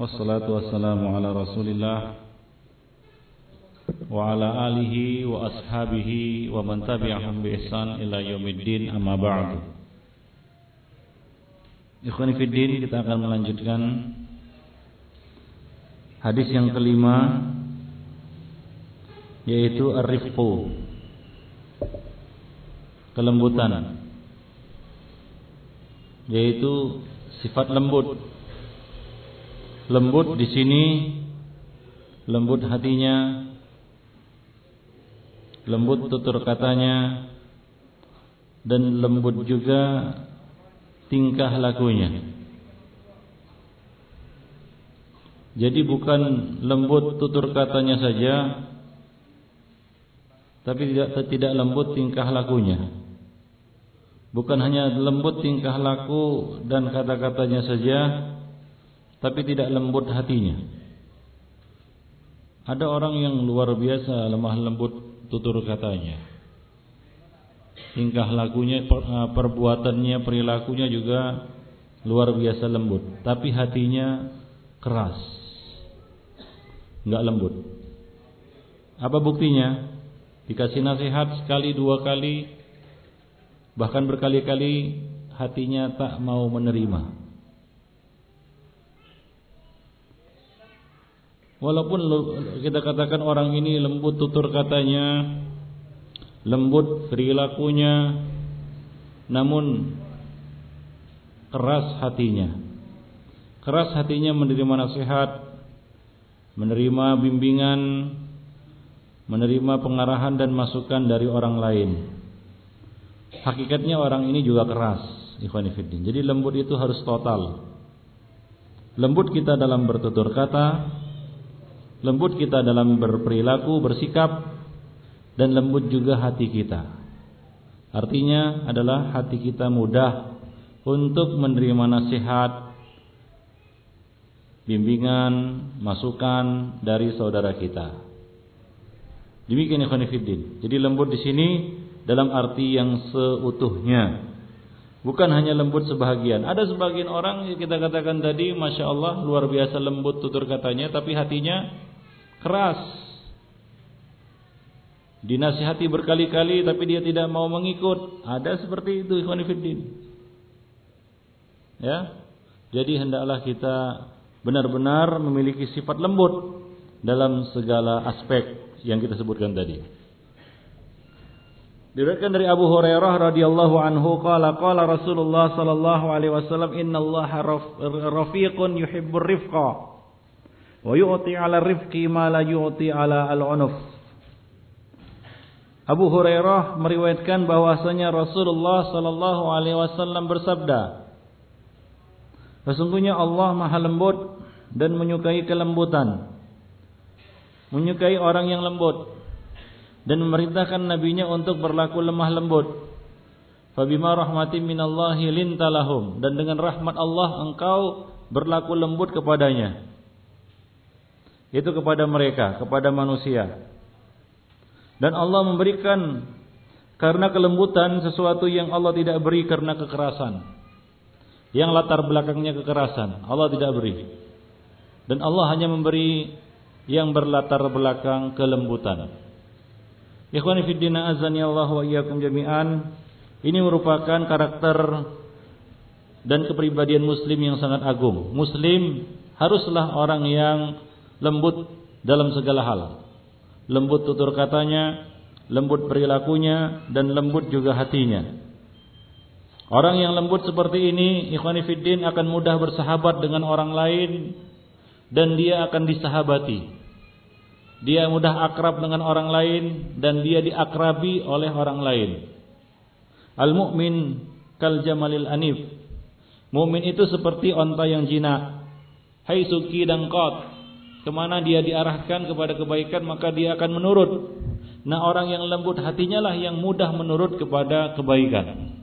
Wassalatu wassalamu ala rasulillah Wa ala alihi wa ashabihi wa man tabi'ahum bi ihsan ila yawmiddin amma ba'du. Ikhwanifiddin kita akan melanjutkan Hadis yang kelima Yaitu Ar-Rifqu Kelembutan Yaitu sifat lembut lembut di sini lembut hatinya lembut tutur katanya dan lembut juga tingkah lakunya. Jadi bukan lembut tutur katanya saja, tapi tidak tidak lembut tingkah lakunya. Bukan hanya lembut tingkah laku dan kata-katanya saja, tapi tidak lembut hatinya. Ada orang yang luar biasa lemah lembut tutur katanya tingkah lakunya, eh, perbuatannya, perilakunya juga luar biasa lembut, tapi hatinya keras. Enggak lembut. Apa buktinya? Dikasih nasihat sekali dua kali bahkan berkali-kali hatinya tak mau menerima. Walaupun kita katakan orang ini lembut tutur katanya, lembut perilakunya namun keras hatinya. Keras hatinya menerima nasihat menerima bimbingan menerima pengarahan dan masukan dari orang lain. Hakikatnya orang ini juga keras ikhwanifiddin jadi lembut itu harus total. Lembut kita dalam bertutur kata lembut kita dalam berperilaku bersikap dan lembut juga hati kita. Artinya adalah hati kita mudah untuk menerima nasihat, bimbingan, masukan dari saudara kita. Demikian ikhwan fillah. Jadi lembut di sini dalam arti yang seutuhnya. Bukan hanya lembut sebahagian. Ada sebagian orang yang kita katakan tadi, masya Allah luar biasa lembut tutur katanya, tapi hatinya keras Dinasihati berkali-kali tapi dia tidak mau mengikut. Ada seperti itu ikhwan Ya. Jadi hendaklah kita benar-benar memiliki sifat lembut dalam segala aspek yang kita sebutkan tadi. Diriwayatkan dari Abu Hurairah radhiyallahu anhu qala qala Rasulullah sallallahu alaihi wasallam innallaha rafiqun yuhibbur rifqa wa yu'ti 'ala rifqi ma la yu'ti 'ala al-'unuf. Abu Hurairah meriwayatkan bahwasanya Rasulullah sallallahu alaihi wasallam bersabda, Sesungguhnya Allah Maha lembut dan menyukai kelembutan. Menyukai orang yang lembut dan memerintahkan nabinya untuk berlaku lemah lembut. Fabima rahmatin minallahi lintalahum dan dengan rahmat Allah engkau berlaku lembut kepadanya. Itu kepada mereka, kepada manusia. Dan Allah memberikan karena kelembutan sesuatu yang Allah tidak beri karena kekerasan. Yang latar belakangnya kekerasan, Allah tidak beri. Dan Allah hanya memberi yang berlatar belakang kelembutan. Ikhwani fi din azani Allah wa iyyakum jami'an. Ini merupakan karakter dan kepribadian muslim yang sangat agung. Muslim haruslah orang yang lembut dalam segala hal lembut tutur katanya, lembut perilakunya, dan lembut juga hatinya. Orang yang lembut seperti ini, ikhwani fiddin akan mudah bersahabat dengan orang lain dan dia akan disahabati. Dia mudah akrab dengan orang lain dan dia diakrabi oleh orang lain. Al-mu'min kal jamalil anif. Mu'min itu seperti onta yang jinak. Hai suki dan qat Ke mana dia diarahkan kepada kebaikan maka dia akan menurut. Nah orang yang lembut hatinya lah yang mudah menurut kepada kebaikan.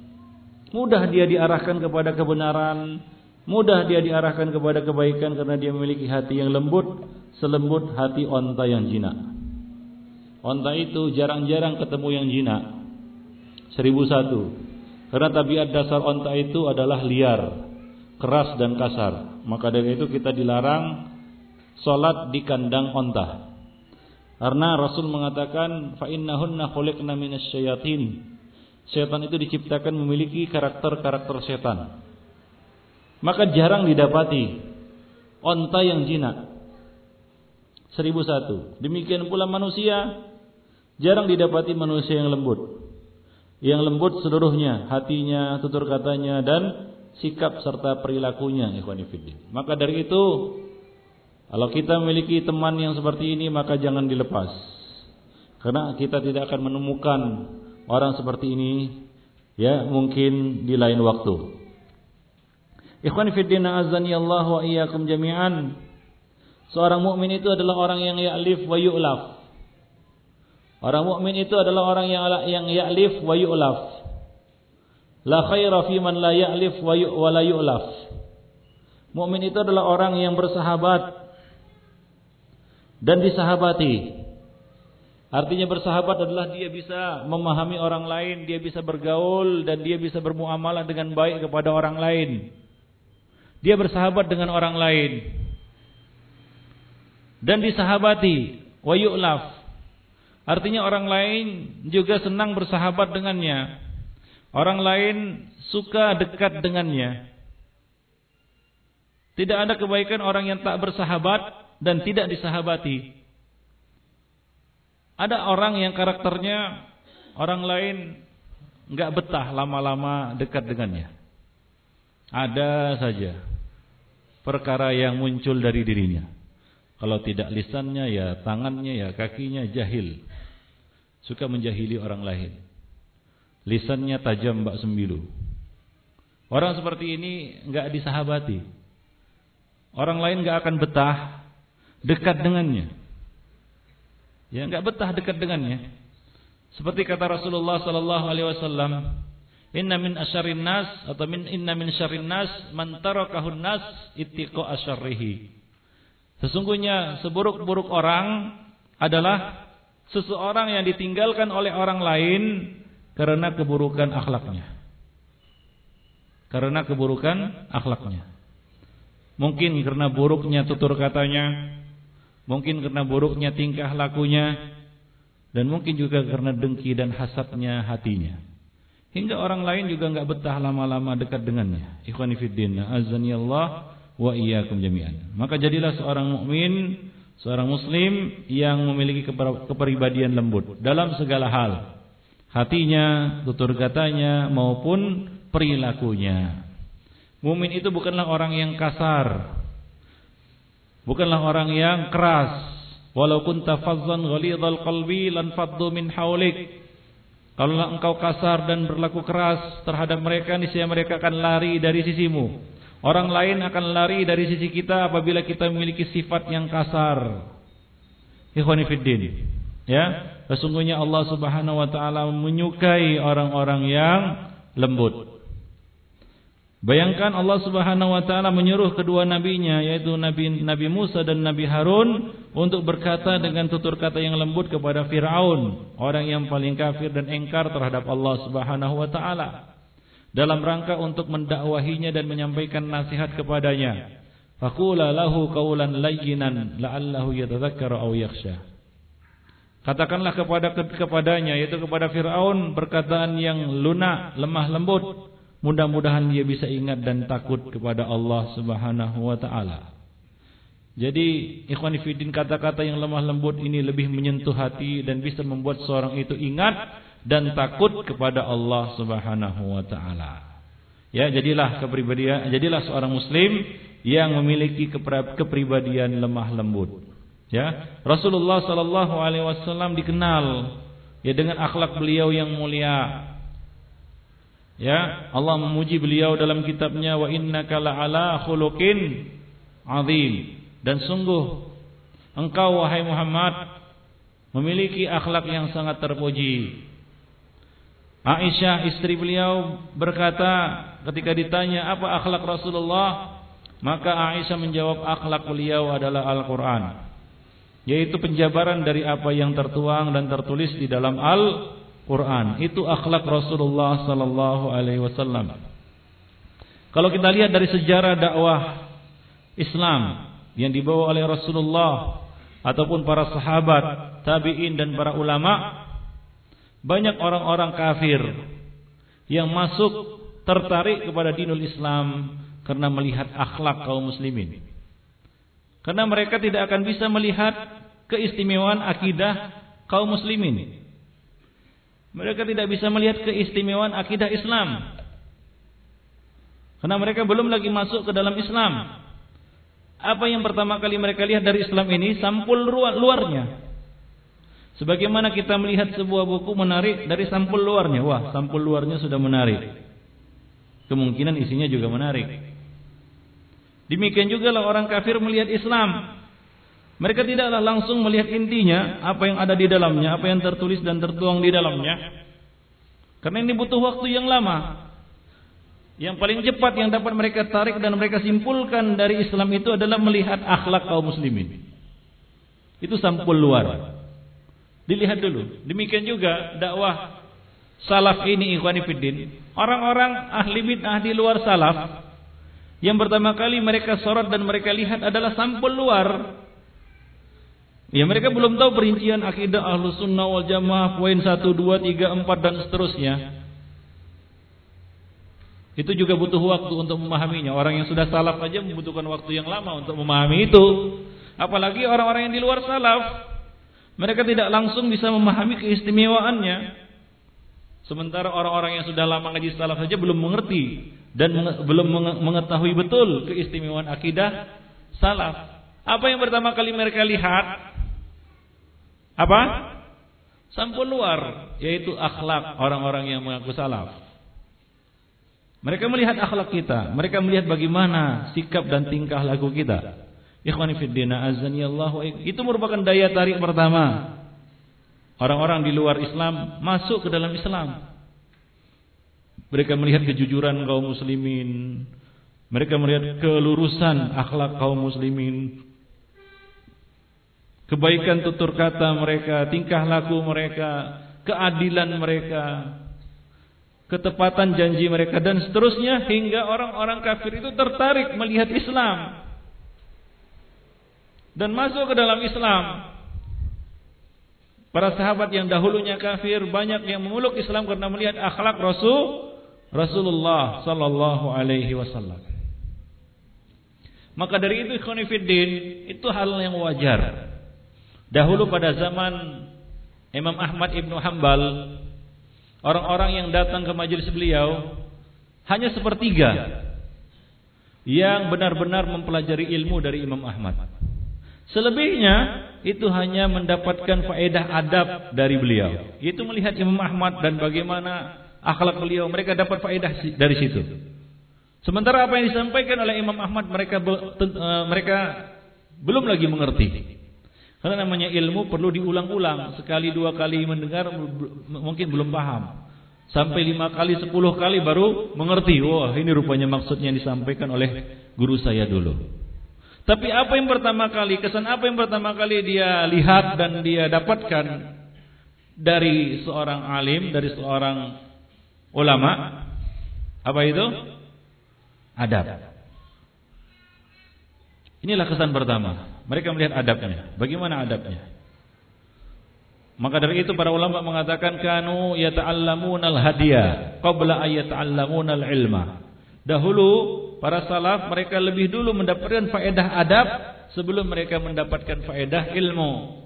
Mudah dia diarahkan kepada kebenaran. Mudah dia diarahkan kepada kebaikan karena dia memiliki hati yang lembut. Selembut hati onta yang jinak. Onta itu jarang-jarang ketemu yang jinak. Seribu satu. Karena tabiat dasar onta itu adalah liar. keras dan kasar. Maka dari itu kita dilarang salat di kandang onta. Karena Rasul mengatakan fa innahunna khuliqna minasyayatin. Setan itu diciptakan memiliki karakter-karakter setan. Maka jarang didapati onta yang jinak. Seribu satu. Demikian pula manusia jarang didapati manusia yang lembut. Yang lembut seluruhnya, hatinya, tutur katanya dan sikap serta perilakunya ikhwanifidin. Maka dari itu kalau kita memiliki teman yang seperti ini maka jangan dilepas. Karena kita tidak akan menemukan orang seperti ini ya mungkin di lain waktu. Ikhwan fillah azani Allah wa iyyakum jami'an. Seorang mukmin itu adalah orang yang ya'lif wa yu'laf. Orang mukmin itu adalah orang yang yang ya'lif wa yu'laf. La khaira fi man la ya'lif wa la yu'laf. Mukmin itu adalah orang yang bersahabat dan disahabati. Artinya bersahabat adalah dia bisa memahami orang lain, dia bisa bergaul dan dia bisa bermuamalah dengan baik kepada orang lain. Dia bersahabat dengan orang lain. Dan disahabati, wa yu'laf. Artinya orang lain juga senang bersahabat dengannya. Orang lain suka dekat dengannya. Tidak ada kebaikan orang yang tak bersahabat dan tidak disahabati. Ada orang yang karakternya orang lain nggak betah lama-lama dekat dengannya. Ada saja perkara yang muncul dari dirinya. Kalau tidak lisannya ya tangannya ya kakinya jahil. Suka menjahili orang lain. Lisannya tajam mbak sembilu. Orang seperti ini nggak disahabati. Orang lain nggak akan betah dekat dengannya. Ya, enggak betah dekat dengannya. Seperti kata Rasulullah sallallahu alaihi wasallam, "Inna min asyarrin nas atau min inna min syarrin nas man tarakahun nas ittiqa asyarrihi." Sesungguhnya seburuk-buruk orang adalah seseorang yang ditinggalkan oleh orang lain karena keburukan akhlaknya. Karena keburukan akhlaknya. Mungkin karena buruknya tutur katanya, Mungkin karena buruknya tingkah lakunya dan mungkin juga karena dengki dan hasadnya hatinya. Hingga orang lain juga enggak betah lama-lama dekat dengannya. Ikhwani fiddin, azani Allah wa iyyakum jami'an. Maka jadilah seorang mukmin, seorang muslim yang memiliki kepribadian lembut dalam segala hal. Hatinya, tutur katanya maupun perilakunya. Mukmin itu bukanlah orang yang kasar, Bukanlah orang yang keras. Walau kunta fazzan ghalidhal qalbi lan faddu min haulik. Kalau engkau kasar dan berlaku keras terhadap mereka, niscaya mereka akan lari dari sisimu. Orang lain akan lari dari sisi kita apabila kita memiliki sifat yang kasar. Ikhwani fiddin. Ya, sesungguhnya Allah Subhanahu wa taala menyukai orang-orang yang lembut. Bayangkan Allah Subhanahu wa taala menyuruh kedua nabinya yaitu Nabi Nabi Musa dan Nabi Harun untuk berkata dengan tutur kata yang lembut kepada Firaun, orang yang paling kafir dan engkar terhadap Allah Subhanahu wa taala. Dalam rangka untuk mendakwahinya dan menyampaikan nasihat kepadanya. Faqula lahu qawlan layyinan la'allahu yatadhakkaru aw yakhsha. Katakanlah kepada kepadanya yaitu kepada Firaun perkataan yang lunak, lemah lembut Mudah-mudahan dia bisa ingat dan takut kepada Allah Subhanahu wa taala. Jadi ikhwan fillah kata-kata yang lemah lembut ini lebih menyentuh hati dan bisa membuat seorang itu ingat dan takut kepada Allah Subhanahu wa taala. Ya, jadilah kepribadian jadilah seorang muslim yang memiliki kepribadian lemah lembut. Ya, Rasulullah sallallahu alaihi wasallam dikenal ya dengan akhlak beliau yang mulia, Ya, Allah memuji beliau dalam kitabnya wa innaka la'ala khuluqin azim. Dan sungguh engkau wahai Muhammad memiliki akhlak yang sangat terpuji. Aisyah istri beliau berkata ketika ditanya apa akhlak Rasulullah, maka Aisyah menjawab akhlak beliau adalah Al-Qur'an. Yaitu penjabaran dari apa yang tertuang dan tertulis di dalam Al Quran. Itu akhlak Rasulullah sallallahu alaihi wasallam. Kalau kita lihat dari sejarah dakwah Islam yang dibawa oleh Rasulullah ataupun para sahabat, tabi'in dan para ulama, banyak orang-orang kafir yang masuk tertarik kepada dinul Islam karena melihat akhlak kaum muslimin. Karena mereka tidak akan bisa melihat keistimewaan akidah kaum muslimin. Mereka tidak bisa melihat keistimewaan akidah Islam. Karena mereka belum lagi masuk ke dalam Islam. Apa yang pertama kali mereka lihat dari Islam ini sampul luarnya. Sebagaimana kita melihat sebuah buku menarik dari sampul luarnya. Wah, sampul luarnya sudah menarik. Kemungkinan isinya juga menarik. Demikian juga lah orang kafir melihat Islam. Mereka tidaklah langsung melihat intinya, apa yang ada di dalamnya, apa yang tertulis dan tertuang di dalamnya. Karena ini butuh waktu yang lama. Yang paling cepat yang dapat mereka tarik dan mereka simpulkan dari Islam itu adalah melihat akhlak kaum muslimin. Itu sampul luar. Dilihat dulu. Demikian juga dakwah salaf ini ikhwani fiddin. Orang-orang ahli bid'ah di luar salaf yang pertama kali mereka sorot dan mereka lihat adalah sampul luar. Ya mereka belum tahu perincian akidah ahlu sunnah wal jamaah poin 1, 2, 3, 4 dan seterusnya. Itu juga butuh waktu untuk memahaminya. Orang yang sudah salaf aja membutuhkan waktu yang lama untuk memahami itu. Apalagi orang-orang yang di luar salaf. Mereka tidak langsung bisa memahami keistimewaannya. Sementara orang-orang yang sudah lama ngaji salaf saja belum mengerti dan belum mengetahui betul keistimewaan akidah salaf. Apa yang pertama kali mereka lihat? Apa? Sampul luar, yaitu akhlak orang-orang yang mengaku salaf. Mereka melihat akhlak kita, mereka melihat bagaimana sikap dan tingkah laku kita. Ikhwani azani Allah itu merupakan daya tarik pertama. Orang-orang di luar Islam masuk ke dalam Islam. Mereka melihat kejujuran kaum muslimin. Mereka melihat kelurusan akhlak kaum muslimin. Kebaikan tutur kata mereka, tingkah laku mereka, keadilan mereka, ketepatan janji mereka dan seterusnya hingga orang-orang kafir itu tertarik melihat Islam dan masuk ke dalam Islam. Para sahabat yang dahulunya kafir banyak yang memeluk Islam karena melihat akhlak Rasul Rasulullah sallallahu alaihi wasallam. Maka dari itu ikhwanifiddin itu hal yang wajar. Dahulu pada zaman Imam Ahmad Ibnu Hambal orang-orang yang datang ke majelis beliau hanya sepertiga yang benar-benar mempelajari ilmu dari Imam Ahmad. Selebihnya itu hanya mendapatkan faedah adab dari beliau. Itu melihat Imam Ahmad dan bagaimana akhlak beliau, mereka dapat faedah dari situ. Sementara apa yang disampaikan oleh Imam Ahmad mereka eh, mereka belum lagi mengerti. Karena namanya ilmu perlu diulang-ulang. Sekali dua kali mendengar mungkin belum paham. Sampai lima kali, sepuluh kali baru mengerti. Wah ini rupanya maksudnya disampaikan oleh guru saya dulu. Tapi apa yang pertama kali, kesan apa yang pertama kali dia lihat dan dia dapatkan dari seorang alim, dari seorang ulama? Apa itu? Adab. Inilah kesan pertama. Mereka melihat adabnya. Bagaimana adabnya? Maka dari itu para ulama mengatakan kanu yata'allamunal hadiah qabla ayata'allamunal ilma. Dahulu para salaf mereka lebih dulu mendapatkan faedah adab sebelum mereka mendapatkan faedah ilmu.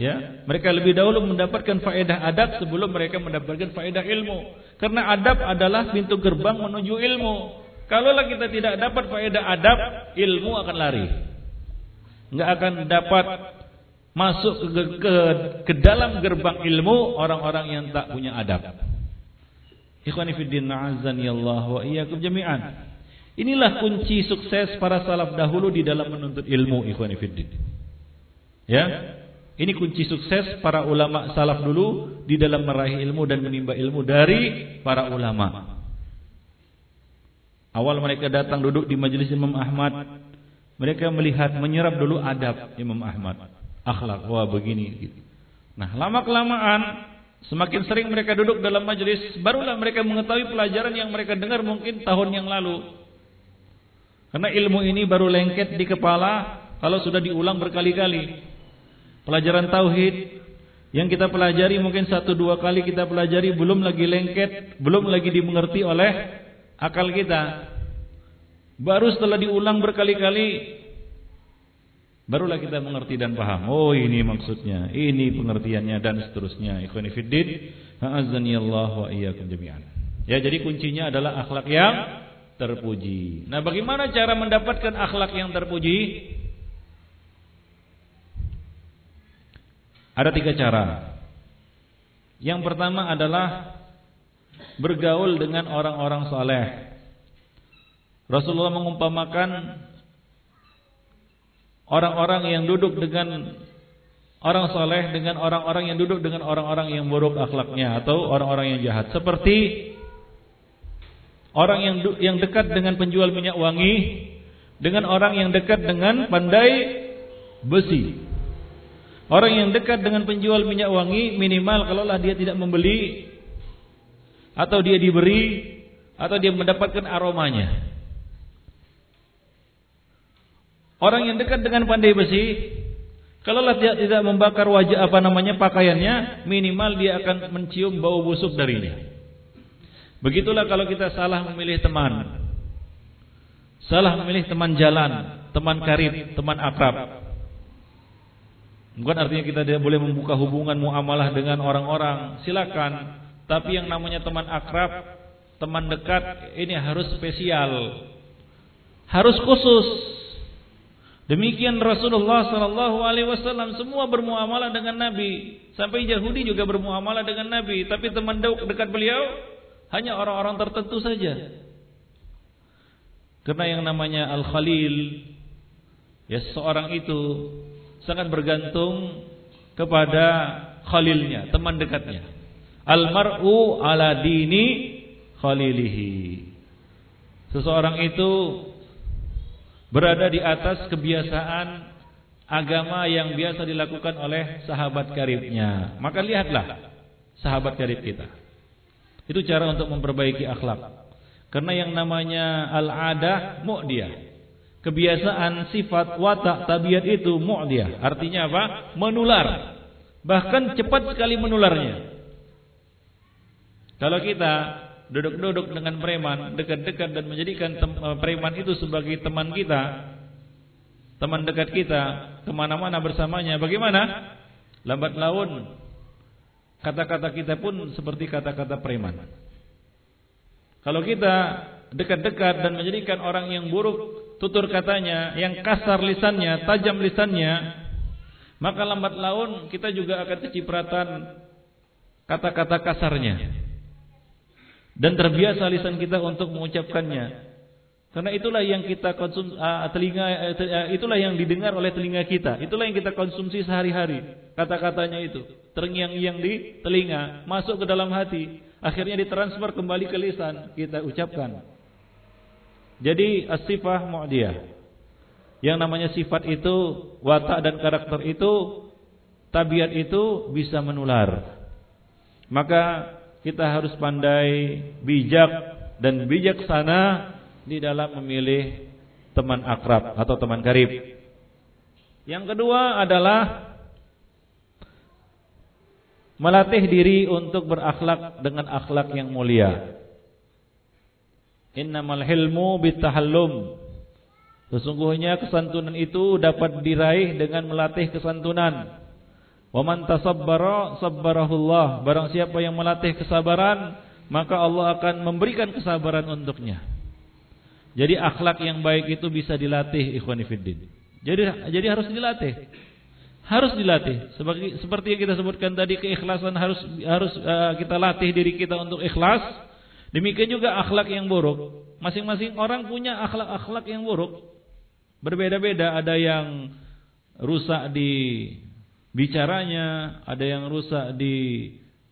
Ya, mereka lebih dahulu mendapatkan faedah adab sebelum mereka mendapatkan faedah ilmu. Karena adab adalah pintu gerbang menuju ilmu. Kalaulah kita tidak dapat faedah adab, ilmu akan lari. Enggak akan dapat masuk ke, ke, ke dalam gerbang ilmu orang-orang yang tak punya adab. Ikhwani fi din azani Allah wa iyyakum jami'an. Inilah kunci sukses para salaf dahulu di dalam menuntut ilmu ikhwani fi din. Ya. Ini kunci sukses para ulama salaf dulu di dalam meraih ilmu dan menimba ilmu dari para ulama. Awal mereka datang duduk di majelis Imam Ahmad, mereka melihat menyerap dulu adab Imam Ahmad, akhlak wah begini gitu. Nah, lama kelamaan Semakin sering mereka duduk dalam majelis, barulah mereka mengetahui pelajaran yang mereka dengar mungkin tahun yang lalu. Karena ilmu ini baru lengket di kepala kalau sudah diulang berkali-kali. Pelajaran tauhid yang kita pelajari mungkin satu dua kali kita pelajari belum lagi lengket, belum lagi dimengerti oleh akal kita. Baru setelah diulang berkali-kali barulah kita mengerti dan paham. Oh, ini maksudnya, ini pengertiannya dan seterusnya. Ikhwani a'azzani Allah wa iyyakum jami'an. Ya, jadi kuncinya adalah akhlak yang terpuji. Nah, bagaimana cara mendapatkan akhlak yang terpuji? Ada tiga cara. Yang pertama adalah bergaul dengan orang-orang soleh. Rasulullah mengumpamakan orang-orang yang duduk dengan orang soleh dengan orang-orang yang duduk dengan orang-orang yang buruk akhlaknya atau orang-orang yang jahat. Seperti orang yang yang dekat dengan penjual minyak wangi dengan orang yang dekat dengan pandai besi. Orang yang dekat dengan penjual minyak wangi minimal kalaulah dia tidak membeli atau dia diberi atau dia mendapatkan aromanya. Orang yang dekat dengan pandai besi kalaulah dia tidak membakar wajah apa namanya pakaiannya minimal dia akan mencium bau busuk darinya. Begitulah kalau kita salah memilih teman. Salah memilih teman jalan, teman karib, teman akrab. Bukan artinya kita tidak boleh membuka hubungan muamalah dengan orang-orang. Silakan. Tapi yang namanya teman akrab, teman dekat ini harus spesial. Harus khusus. Demikian Rasulullah sallallahu alaihi wasallam semua bermuamalah dengan Nabi. Sampai Yahudi juga bermuamalah dengan Nabi, tapi teman dekat beliau hanya orang-orang tertentu saja. Karena yang namanya Al-Khalil ya seorang itu sangat bergantung kepada khalilnya, teman dekatnya. Almaru ala dini khalilihi. Seseorang itu berada di atas kebiasaan agama yang biasa dilakukan oleh sahabat karibnya. Maka lihatlah sahabat karib kita. Itu cara untuk memperbaiki akhlak. Karena yang namanya al-adah mu'diyah kebiasaan, sifat, watak, tabiat itu mu'diyah. Artinya apa? Menular. Bahkan cepat sekali menularnya. Kalau kita duduk-duduk dengan preman, dekat-dekat dan menjadikan eh, preman itu sebagai teman kita, teman dekat kita, ke mana-mana bersamanya, bagaimana? Lambat laun, kata-kata kita pun seperti kata-kata preman. Kalau kita dekat-dekat dan menjadikan orang yang buruk tutur katanya, yang kasar lisannya, tajam lisannya, maka lambat laun kita juga akan kecipratan kata-kata kasarnya. Dan terbiasa lisan kita untuk mengucapkannya. Karena itulah yang kita konsum uh, telinga uh, itulah yang didengar oleh telinga kita. Itulah yang kita konsumsi sehari-hari. Kata-katanya itu terngiang-ngiang di telinga, masuk ke dalam hati, akhirnya ditransfer kembali ke lisan, kita ucapkan. Jadi as-sifah mu'diyah. Yang namanya sifat itu, watak dan karakter itu, tabiat itu bisa menular. Maka kita harus pandai bijak dan bijaksana di dalam memilih teman akrab atau teman karib. Yang kedua adalah melatih diri untuk berakhlak dengan akhlak yang mulia. Innamal hilmu bitahallum. Sesungguhnya kesantunan itu dapat diraih dengan melatih kesantunan. Wa man tasabbara sabbarahullah. Barang siapa yang melatih kesabaran, maka Allah akan memberikan kesabaran untuknya. Jadi akhlak yang baik itu bisa dilatih ikhwani fiddin. Jadi jadi harus dilatih. Harus dilatih. Seperti seperti yang kita sebutkan tadi keikhlasan harus harus uh, kita latih diri kita untuk ikhlas Demikian juga akhlak yang buruk. Masing-masing orang punya akhlak-akhlak yang buruk. Berbeda-beda, ada yang rusak di bicaranya, ada yang rusak di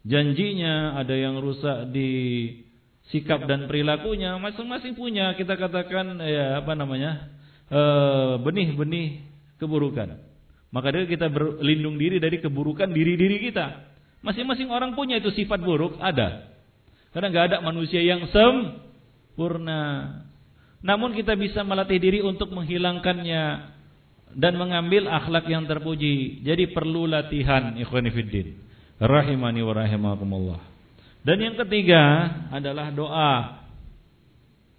janjinya, ada yang rusak di sikap dan perilakunya. Masing-masing punya kita katakan ya apa namanya? Eh, benih-benih keburukan. Maka dari kita berlindung diri dari keburukan diri-diri kita. Masing-masing orang punya itu sifat buruk, ada. Karena nggak ada manusia yang sempurna. Namun kita bisa melatih diri untuk menghilangkannya dan mengambil akhlak yang terpuji. Jadi perlu latihan ikhwanifiddin. Rahimani wa rahimakumullah. Dan yang ketiga adalah doa.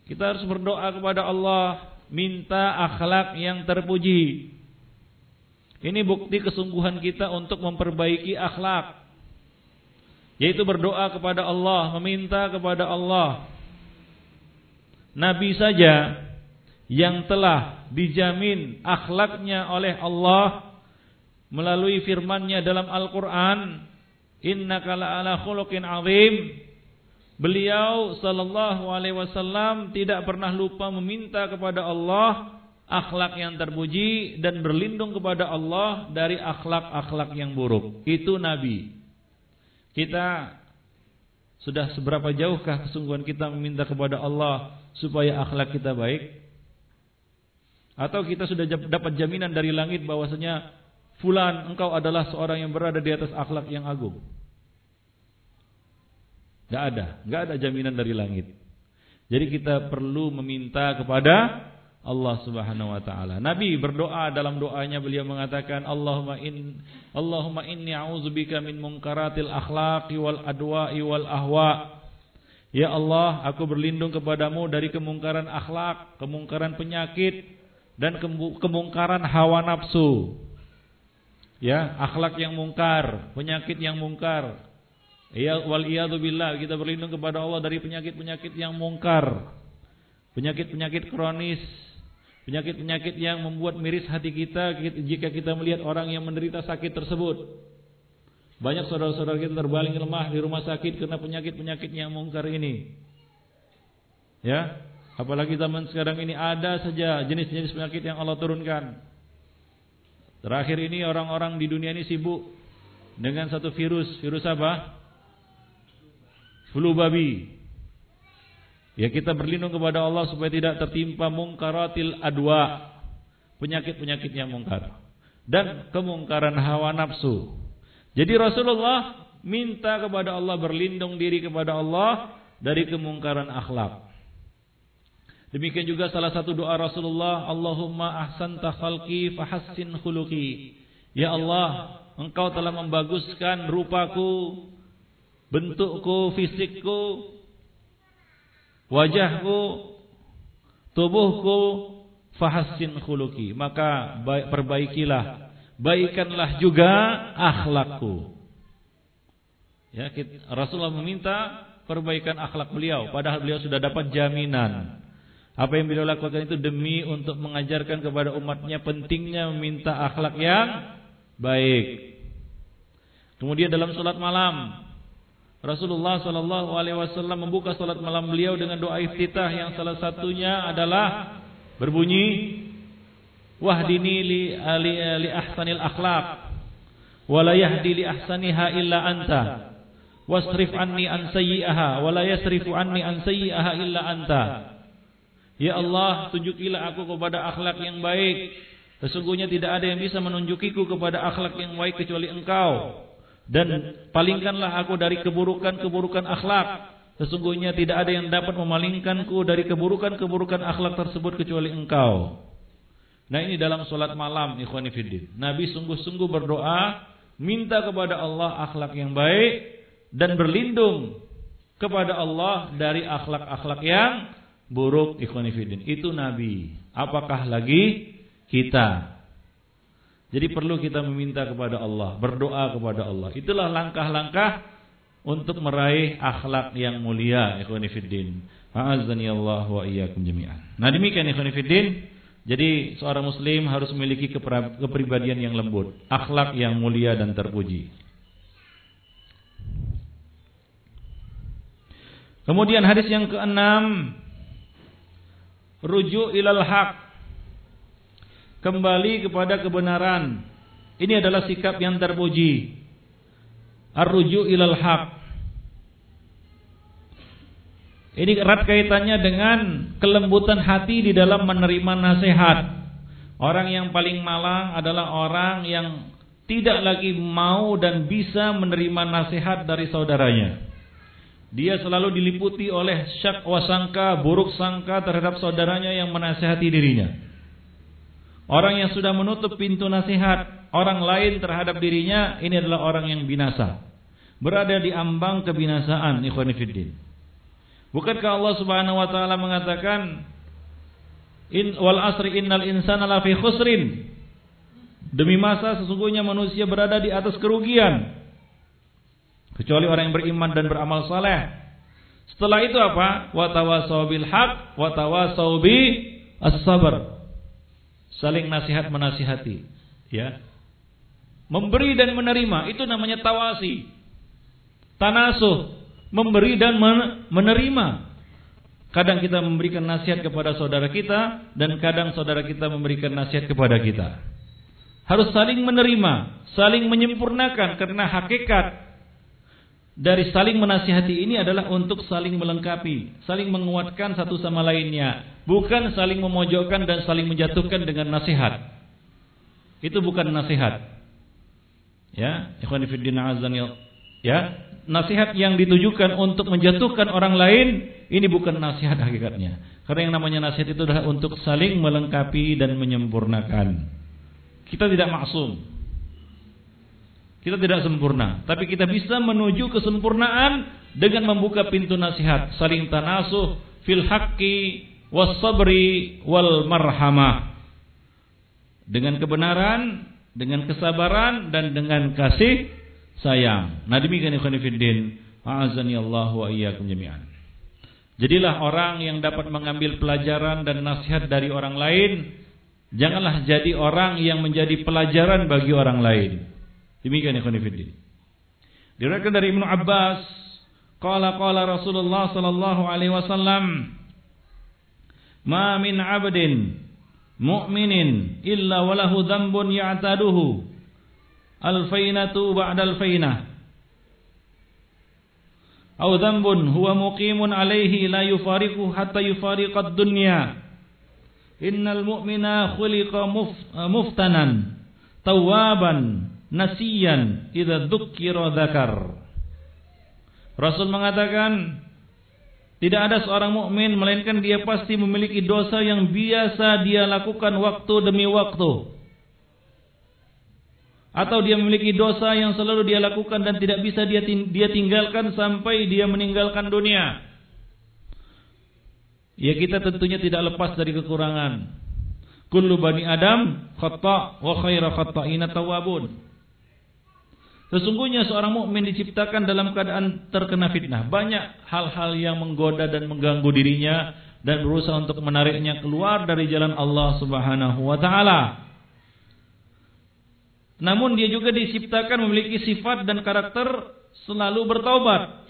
Kita harus berdoa kepada Allah minta akhlak yang terpuji. Ini bukti kesungguhan kita untuk memperbaiki akhlak. Yaitu berdoa kepada Allah, meminta kepada Allah. Nabi saja yang telah dijamin akhlaknya oleh Allah melalui firman-Nya dalam Al-Qur'an, "Innaka la'ala khuluqin 'azim." Beliau sallallahu alaihi wasallam tidak pernah lupa meminta kepada Allah akhlak yang terpuji dan berlindung kepada Allah dari akhlak-akhlak yang buruk. Itu Nabi. Kita sudah seberapa jauhkah kesungguhan kita meminta kepada Allah supaya akhlak kita baik? Atau kita sudah dapat jaminan dari langit bahwasanya fulan engkau adalah seorang yang berada di atas akhlak yang agung? Gak ada, gak ada jaminan dari langit. Jadi kita perlu meminta kepada Allah Subhanahu wa taala. Nabi berdoa dalam doanya beliau mengatakan Allahumma in Allahumma inni a'udzubika min munkaratil akhlaqi wal adwa'i wal ahwa. Ya Allah, aku berlindung kepadamu dari kemungkaran akhlak, kemungkaran penyakit dan kemungkaran hawa nafsu. Ya, akhlak yang mungkar, penyakit yang mungkar, Ya wal billah kita berlindung kepada Allah dari penyakit-penyakit yang mungkar. Penyakit-penyakit kronis, penyakit-penyakit yang membuat miris hati kita jika kita melihat orang yang menderita sakit tersebut. Banyak saudara-saudara kita terbaling lemah di rumah sakit karena penyakit-penyakit yang mungkar ini. Ya, apalagi zaman sekarang ini ada saja jenis-jenis penyakit yang Allah turunkan. Terakhir ini orang-orang di dunia ini sibuk dengan satu virus, virus apa? flu babi. Ya kita berlindung kepada Allah supaya tidak tertimpa mungkaratil adwa, penyakit-penyakit yang mungkar dan kemungkaran hawa nafsu. Jadi Rasulullah minta kepada Allah berlindung diri kepada Allah dari kemungkaran akhlak. Demikian juga salah satu doa Rasulullah, Allahumma ahsanta khalqi fahassin khuluqi. Ya Allah, Engkau telah membaguskan rupaku, bentukku, fisikku, wajahku, tubuhku, fahassin khuluki. Maka baik, perbaikilah, baikanlah juga akhlakku. Ya, Rasulullah meminta perbaikan akhlak beliau, padahal beliau sudah dapat jaminan. Apa yang beliau lakukan itu demi untuk mengajarkan kepada umatnya pentingnya meminta akhlak yang baik. Kemudian dalam sholat malam Rasulullah Shallallahu Alaihi Wasallam membuka salat malam beliau dengan doa iftitah yang salah satunya adalah berbunyi wahdini li li, li ahsanil akhlaq wa yahdi li ahsaniha illa anta wasrif anni an sayyi'aha wa anni an sayyi'aha illa anta Ya Allah tunjukilah aku kepada akhlak yang baik sesungguhnya tidak ada yang bisa menunjukiku kepada akhlak yang baik kecuali engkau dan palingkanlah aku dari keburukan-keburukan akhlak. Sesungguhnya tidak ada yang dapat memalingkanku dari keburukan-keburukan akhlak tersebut kecuali engkau. Nah ini dalam solat malam ikhwani fiddin. Nabi sungguh-sungguh berdoa minta kepada Allah akhlak yang baik dan berlindung kepada Allah dari akhlak-akhlak yang buruk ikhwani fiddin. Itu Nabi. Apakah lagi kita? Jadi perlu kita meminta kepada Allah, berdoa kepada Allah. Itulah langkah-langkah untuk meraih akhlak yang mulia, ikhwani fiddin. A'azzani Allah wa iyyakum jami'an. Nah, demikian ikhwani fiddin. Jadi seorang muslim harus memiliki kepribadian yang lembut, akhlak yang mulia dan terpuji. Kemudian hadis yang keenam, rujuk ilal haq kembali kepada kebenaran. Ini adalah sikap yang terpuji. Ar-ruju ilal haq. Ini erat kaitannya dengan kelembutan hati di dalam menerima nasihat. Orang yang paling malang adalah orang yang tidak lagi mau dan bisa menerima nasihat dari saudaranya. Dia selalu diliputi oleh syak wasangka, buruk sangka terhadap saudaranya yang menasihati dirinya. Orang yang sudah menutup pintu nasihat orang lain terhadap dirinya, ini adalah orang yang binasa. Berada di ambang kebinasaan, ikhwanifiddin. Bukankah Allah subhanahu wa ta'ala mengatakan, In wal asri innal insana lafi khusrin. Demi masa sesungguhnya manusia berada di atas kerugian. Kecuali orang yang beriman dan beramal saleh. Setelah itu apa? Wa tawasau bil haq as-sabr. Saling nasihat menasihati, ya. Memberi dan menerima itu namanya tawasi. Tanasuh, memberi dan menerima. Kadang kita memberikan nasihat kepada saudara kita dan kadang saudara kita memberikan nasihat kepada kita. Harus saling menerima, saling menyempurnakan karena hakikat dari saling menasihati ini adalah untuk saling melengkapi, saling menguatkan satu sama lainnya, bukan saling memojokkan dan saling menjatuhkan dengan nasihat. Itu bukan nasihat. Ya, ikhwan fillah ya, nasihat yang ditujukan untuk menjatuhkan orang lain ini bukan nasihat hakikatnya. Karena yang namanya nasihat itu adalah untuk saling melengkapi dan menyempurnakan. Kita tidak maksum. Kita tidak sempurna, tapi kita bisa menuju kesempurnaan dengan membuka pintu nasihat, saling tanasuh fil haqqi was wal marhamah. Dengan kebenaran, dengan kesabaran dan dengan kasih sayang. Nah demikian ikhwan fillah, a'azani Allah wa iyyakum jami'an. Jadilah orang yang dapat mengambil pelajaran dan nasihat dari orang lain. Janganlah jadi orang yang menjadi pelajaran bagi orang lain. Demikian ikhwan fillah. Diriwayatkan dari Ibnu Abbas, qala qala Rasulullah sallallahu alaihi wasallam, "Ma min 'abdin mu'minin illa walahu dhanbun ya'taduhu." alfainatu ba'da alfainah aw dhanbun huwa muqimun alaihi la yufariqu hatta yufariqad dunya innal mu'mina khuliqa muftanan tawaban nasiyan idza dzukkira dzakar Rasul mengatakan tidak ada seorang mukmin melainkan dia pasti memiliki dosa yang biasa dia lakukan waktu demi waktu atau dia memiliki dosa yang selalu dia lakukan dan tidak bisa dia dia tinggalkan sampai dia meninggalkan dunia. Ya kita tentunya tidak lepas dari kekurangan. Kullu bani Adam khata wa khaira khata'ina tawabun. Sesungguhnya seorang mukmin diciptakan dalam keadaan terkena fitnah. Banyak hal-hal yang menggoda dan mengganggu dirinya dan berusaha untuk menariknya keluar dari jalan Allah Subhanahu wa taala. Namun dia juga diciptakan memiliki sifat dan karakter selalu bertaubat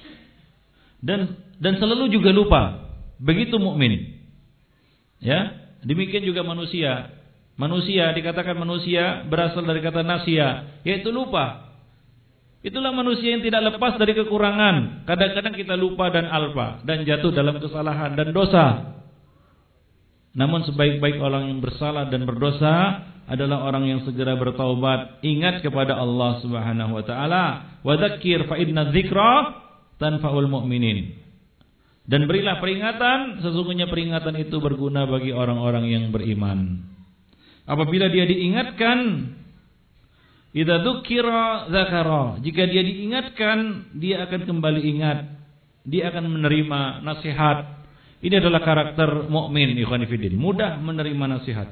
dan dan selalu juga lupa. Begitu mukmin. Ya, demikian juga manusia. Manusia dikatakan manusia berasal dari kata nasia, yaitu lupa. Itulah manusia yang tidak lepas dari kekurangan. Kadang-kadang kita lupa dan alpa dan jatuh dalam kesalahan dan dosa. Namun sebaik-baik orang yang bersalah dan berdosa adalah orang yang segera bertaubat, ingat kepada Allah Subhanahu wa taala, wa dzakir fa inna dzikra tanfa'ul mu'minin. Dan berilah peringatan, sesungguhnya peringatan itu berguna bagi orang-orang yang beriman. Apabila dia diingatkan, idza dzukira dzakara. Jika dia diingatkan, dia akan kembali ingat. Dia akan menerima nasihat. Ini adalah karakter mukmin ikhwan fillah, mudah menerima nasihat.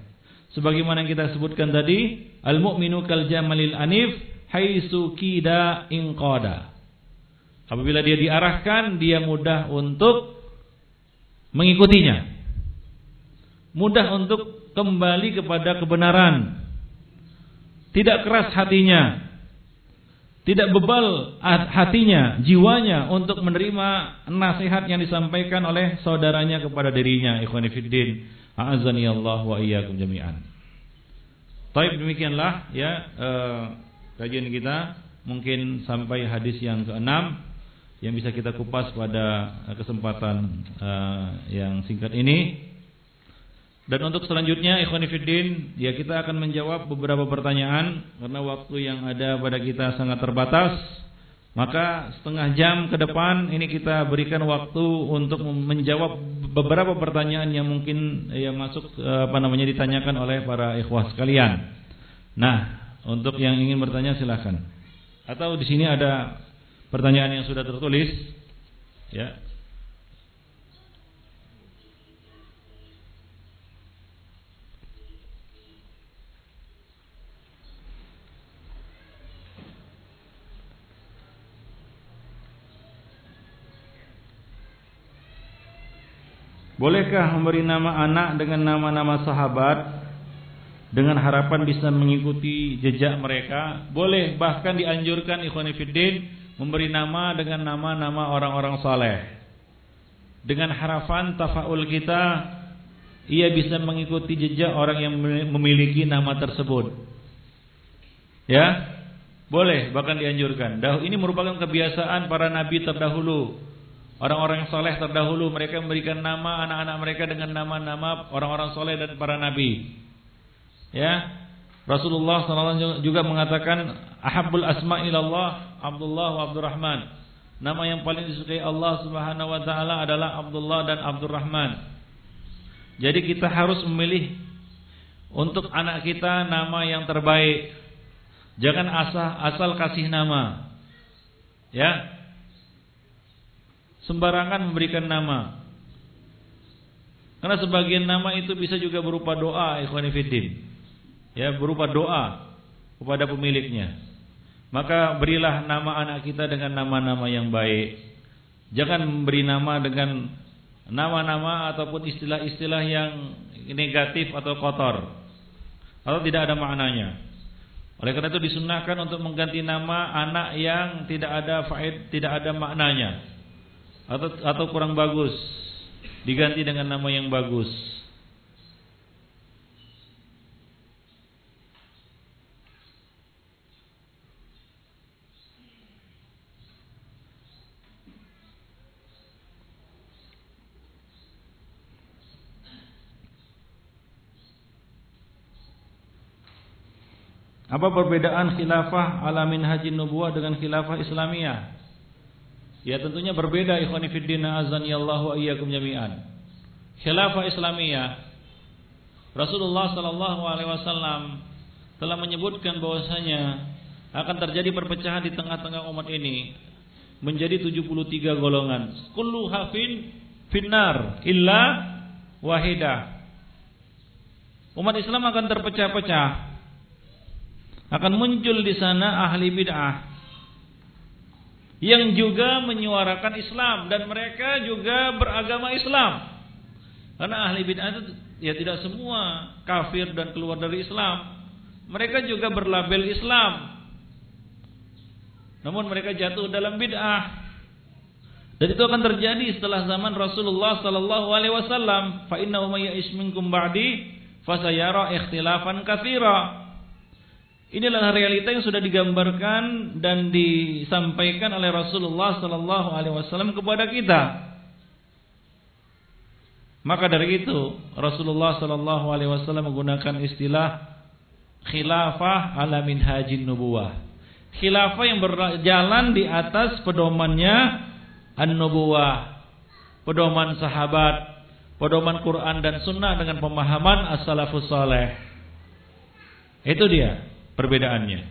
Sebagaimana yang kita sebutkan tadi, al-mu'minu kal jamalil anif haitsu kida inqada. Apabila dia diarahkan, dia mudah untuk mengikutinya. Mudah untuk kembali kepada kebenaran. Tidak keras hatinya. Tidak bebal hatinya, jiwanya untuk menerima nasihat yang disampaikan oleh saudaranya kepada dirinya. Ikhwanifiddin. A'azani Allah wa iyyakum jami'an. Baik demikianlah ya eh, kajian kita mungkin sampai hadis yang keenam yang bisa kita kupas pada kesempatan eh, yang singkat ini. Dan untuk selanjutnya Ikhwanifiddin Ya kita akan menjawab beberapa pertanyaan Karena waktu yang ada pada kita sangat terbatas. Maka setengah jam ke depan Ini kita berikan waktu untuk menjawab beberapa pertanyaan Yang mungkin yang masuk apa namanya ditanyakan oleh para ikhwah sekalian. Nah untuk yang ingin bertanya silahkan Atau di sini ada pertanyaan yang sudah tertulis. Ya Bolehkah memberi nama anak dengan nama-nama sahabat dengan harapan bisa mengikuti jejak mereka? Boleh, bahkan dianjurkan ikhwan fillah memberi nama dengan nama-nama orang-orang saleh. Dengan harapan tafaul kita ia bisa mengikuti jejak orang yang memiliki nama tersebut. Ya? Boleh, bahkan dianjurkan. Ini merupakan kebiasaan para nabi terdahulu Orang-orang soleh terdahulu mereka memberikan nama anak-anak mereka dengan nama-nama orang-orang soleh dan para nabi. Ya, Rasulullah SAW juga mengatakan ahabul asma ilallah Abdullah wa Abdurrahman. Nama yang paling disukai Allah Subhanahu wa taala adalah Abdullah dan Abdurrahman. Jadi kita harus memilih untuk anak kita nama yang terbaik. Jangan asal asal kasih nama. Ya, sembarangan memberikan nama. Karena sebagian nama itu bisa juga berupa doa, ikhwan Ya, berupa doa kepada pemiliknya. Maka berilah nama anak kita dengan nama-nama yang baik. Jangan memberi nama dengan nama-nama ataupun istilah-istilah yang negatif atau kotor atau tidak ada maknanya. Oleh karena itu disunahkan untuk mengganti nama anak yang tidak ada faid, tidak ada maknanya atau atau kurang bagus diganti dengan nama yang bagus. Apa perbedaan khilafah alamin haji nubuah dengan khilafah Islamiyah? Ya tentunya berbeda ikhwani fiddin azani Allah wa iyyakum jami'an. Khilafah Islamiyah Rasulullah sallallahu alaihi wasallam telah menyebutkan bahwasanya akan terjadi perpecahan di tengah-tengah umat ini menjadi 73 golongan. Kullu hafin finnar illa wahidah. Umat Islam akan terpecah-pecah. Akan muncul di sana ahli bid'ah yang juga menyuarakan Islam dan mereka juga beragama Islam. Karena ahli bid'ah itu ya tidak semua kafir dan keluar dari Islam. Mereka juga berlabel Islam. Namun mereka jatuh dalam bid'ah. Dan itu akan terjadi setelah zaman Rasulullah sallallahu alaihi wasallam. Fa innahu may minkum ba'di fasayara ikhtilafan katsira. Inilah realita yang sudah digambarkan dan disampaikan oleh Rasulullah sallallahu alaihi wasallam kepada kita. Maka dari itu Rasulullah sallallahu alaihi wasallam menggunakan istilah khilafah ala minhajin nubuwah. Khilafah yang berjalan di atas pedomannya an-nubuwah. Pedoman sahabat, pedoman Quran dan sunnah dengan pemahaman as-salafus saleh. Itu dia perbedaannya.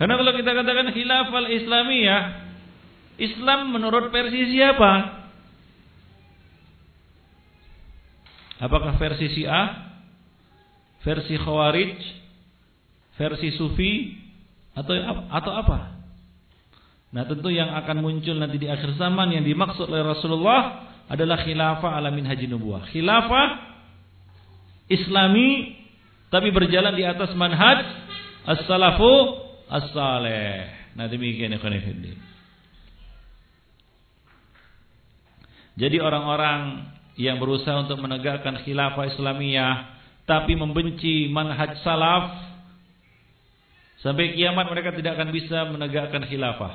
Karena kalau kita katakan khilafah Islamiyah, Islam menurut versi siapa? Apakah versi Syiah, versi Khawarij, versi Sufi atau atau apa? Nah, tentu yang akan muncul nanti di akhir zaman yang dimaksud oleh Rasulullah adalah khilafah alamin haji nubuah. Khilafah Islami tapi berjalan di atas manhaj as-salafu as-saleh. Nah demikian. Jadi orang-orang yang berusaha untuk menegakkan khilafah Islamiyah tapi membenci manhaj salaf sampai kiamat mereka tidak akan bisa menegakkan khilafah.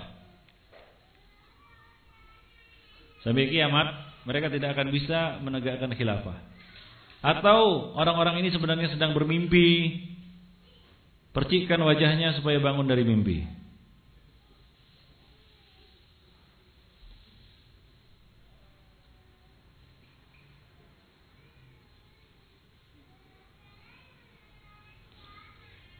Sampai kiamat mereka tidak akan bisa menegakkan khilafah. Atau orang-orang ini sebenarnya sedang bermimpi. Percikkan wajahnya supaya bangun dari mimpi.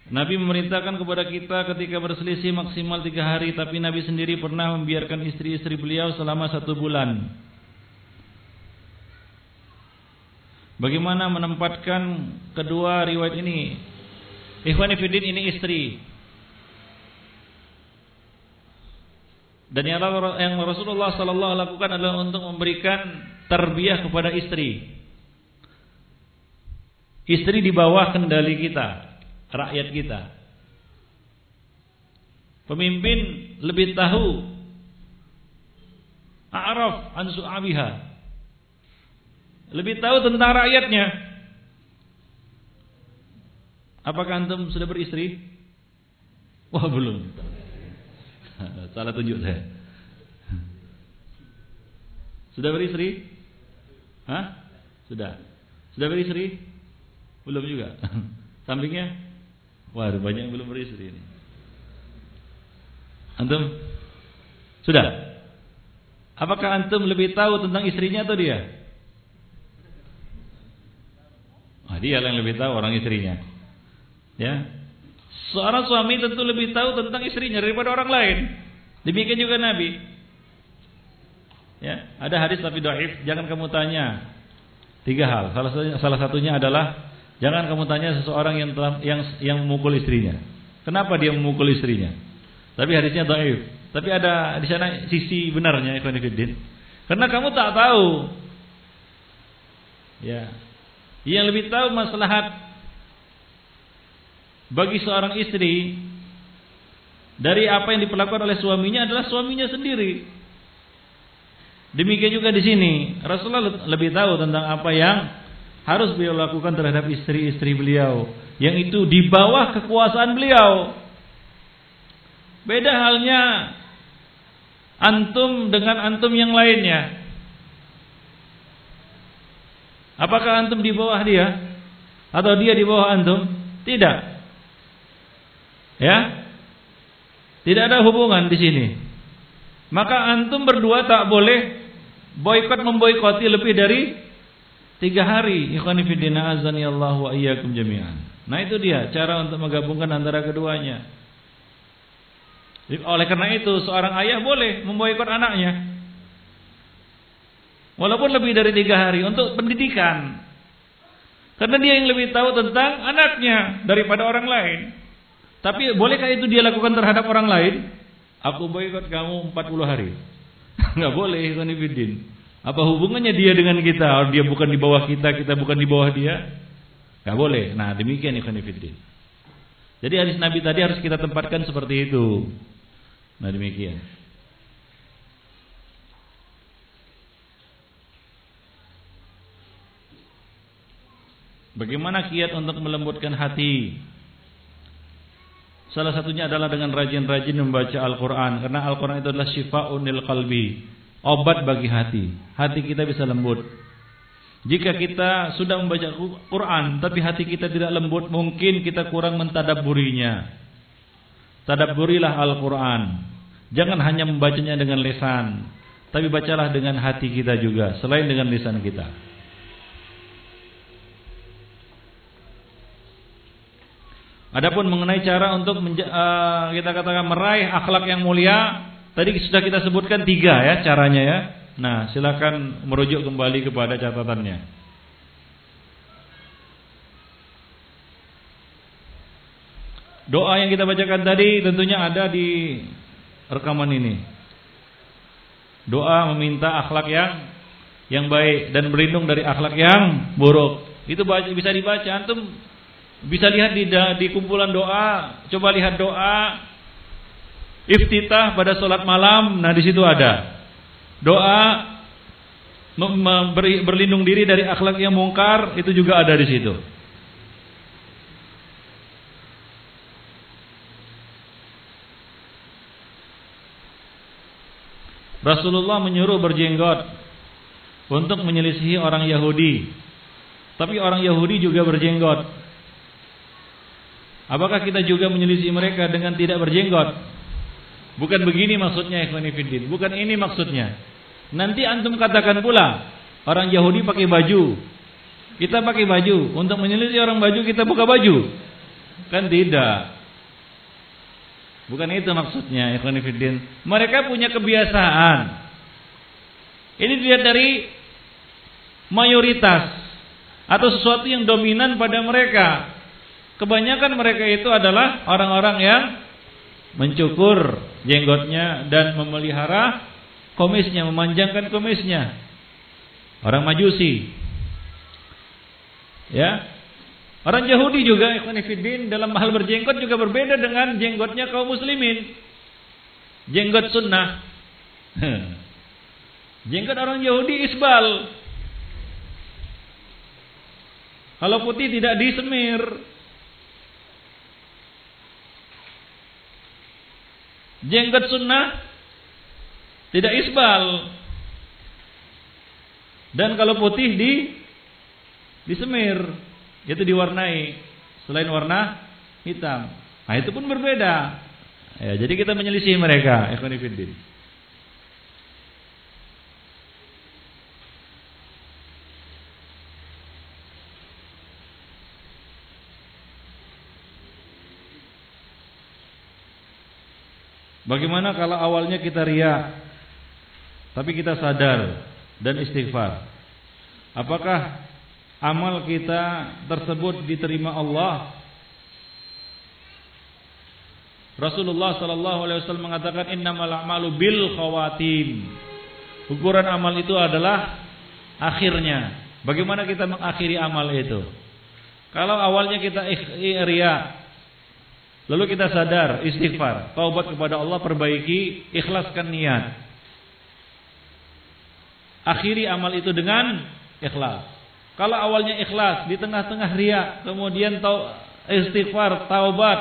Nabi memerintahkan kepada kita ketika berselisih maksimal tiga hari, tapi Nabi sendiri pernah membiarkan istri-istri beliau selama satu bulan. Bagaimana menempatkan kedua riwayat ini? Ikhwan Fillah ini istri. Dan yang Rasulullah sallallahu lakukan adalah untuk memberikan terbiah kepada istri. Istri di bawah kendali kita rakyat kita. Pemimpin lebih tahu a'raf an su'abiha. Lebih tahu tentang rakyatnya. Apakah antum sudah beristri? Wah, belum. Salah tunjuk saya. Sudah beristri? Hah? Sudah. Sudah beristri? Belum juga. Sampingnya? Wah, banyak yang belum beristri ini. Antum? Sudah? Apakah antum lebih tahu tentang istrinya atau dia? Ah, dia yang lebih tahu orang istrinya. Ya. Seorang suami tentu lebih tahu tentang istrinya daripada orang lain. Demikian juga Nabi. Ya, ada hadis tapi doif. Jangan kamu tanya tiga hal. Salah satunya, salah satunya adalah Jangan kamu tanya seseorang yang telah, yang yang memukul istrinya. Kenapa dia memukul istrinya? Tapi hadisnya dhaif. Tapi ada di sana sisi benarnya ikhwan. Karena kamu tak tahu. Ya. Yang lebih tahu maslahat bagi seorang istri dari apa yang diperlakukan oleh suaminya adalah suaminya sendiri. Demikian juga di sini, Rasulullah lebih tahu tentang apa yang harus beliau lakukan terhadap istri-istri beliau yang itu di bawah kekuasaan beliau. Beda halnya antum dengan antum yang lainnya. Apakah antum di bawah dia atau dia di bawah antum? Tidak. Ya? Tidak ada hubungan di sini. Maka antum berdua tak boleh boikot memboikoti lebih dari Tiga hari ikhwani fiddina azani wa iyyakum jami'an. Nah itu dia cara untuk menggabungkan antara keduanya. Oleh karena itu seorang ayah boleh memboikot anaknya. Walaupun lebih dari tiga hari untuk pendidikan. Karena dia yang lebih tahu tentang anaknya daripada orang lain. Tapi bolehkah itu dia lakukan terhadap orang lain? Aku boikot kamu 40 hari. Enggak boleh ikhwan fiddin. Apa hubungannya dia dengan kita? Dia bukan di bawah kita, kita bukan di bawah dia? Gak boleh. Nah demikian ikhwan fillah. Jadi hadis Nabi tadi harus kita tempatkan seperti itu. Nah demikian. Bagaimana kiat untuk melembutkan hati? Salah satunya adalah dengan rajin-rajin membaca Al-Quran. Karena Al-Quran itu adalah syifa'unil qalbi obat bagi hati. Hati kita bisa lembut. Jika kita sudah membaca Quran tapi hati kita tidak lembut, mungkin kita kurang mentadaburinya. Tadabburilah Al-Quran. Jangan hanya membacanya dengan lesan, tapi bacalah dengan hati kita juga, selain dengan lisan kita. Adapun mengenai cara untuk uh, kita katakan meraih akhlak yang mulia, Tadi sudah kita sebutkan tiga ya caranya ya. Nah silakan merujuk kembali kepada catatannya. Doa yang kita bacakan tadi tentunya ada di rekaman ini. Doa meminta akhlak yang yang baik dan berlindung dari akhlak yang buruk. Itu bisa dibaca antum bisa lihat di di kumpulan doa, coba lihat doa. Iftitah pada sholat malam, nah di situ ada. Doa berlindung diri dari akhlak yang mungkar itu juga ada di situ. Rasulullah menyuruh berjenggot untuk menyelisihi orang Yahudi. Tapi orang Yahudi juga berjenggot. Apakah kita juga menyelisih mereka dengan tidak berjenggot? Bukan begini maksudnya ikhwanifiddin. Bukan ini maksudnya. Nanti antum katakan pula orang Yahudi pakai baju. Kita pakai baju. Untuk menyelisih orang baju kita buka baju. Kan tidak. Bukan itu maksudnya ikhwanifiddin. Mereka punya kebiasaan. Ini dilihat dari mayoritas atau sesuatu yang dominan pada mereka. Kebanyakan mereka itu adalah orang-orang yang mencukur jenggotnya dan memelihara komisnya, memanjangkan komisnya. Orang Majusi. Ya. Orang Yahudi juga ikhwan dalam hal berjenggot juga berbeda dengan jenggotnya kaum muslimin. Jenggot sunnah. jenggot orang Yahudi isbal. Kalau putih tidak disemir. Jenggot sunnah tidak isbal. Dan kalau putih di disemir, itu diwarnai selain warna hitam. Nah, itu pun berbeda. Ya, jadi kita menyelisih mereka, fillah. Bagaimana kalau awalnya kita ria tapi kita sadar dan istighfar? Apakah amal kita tersebut diterima Allah? Rasulullah sallallahu alaihi wasallam mengatakan innamal a'malu bil khawatim. Ukuran amal itu adalah akhirnya. Bagaimana kita mengakhiri amal itu? Kalau awalnya kita ria, Lalu kita sadar, istighfar, taubat kepada Allah, perbaiki, ikhlaskan niat. Akhiri amal itu dengan ikhlas. Kalau awalnya ikhlas, di tengah-tengah ria, kemudian tau, istighfar, taubat,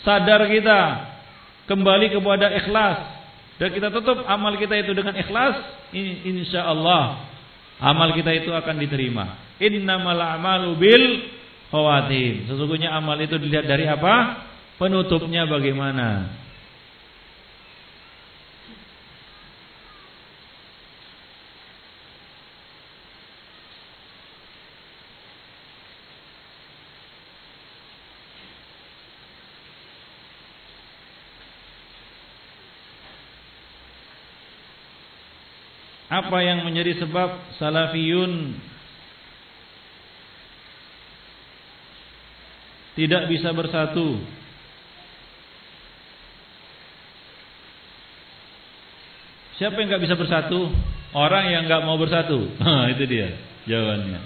sadar kita, kembali kepada ikhlas, dan kita tutup amal kita itu dengan ikhlas, insya Allah amal kita itu akan diterima. Innamal a'malu bil khawatim. Sesungguhnya amal itu dilihat dari apa? Penutupnya bagaimana? Apa yang menjadi sebab salafiyun tidak bisa bersatu. Siapa yang nggak bisa bersatu? Orang yang nggak mau bersatu. itu dia jawabannya.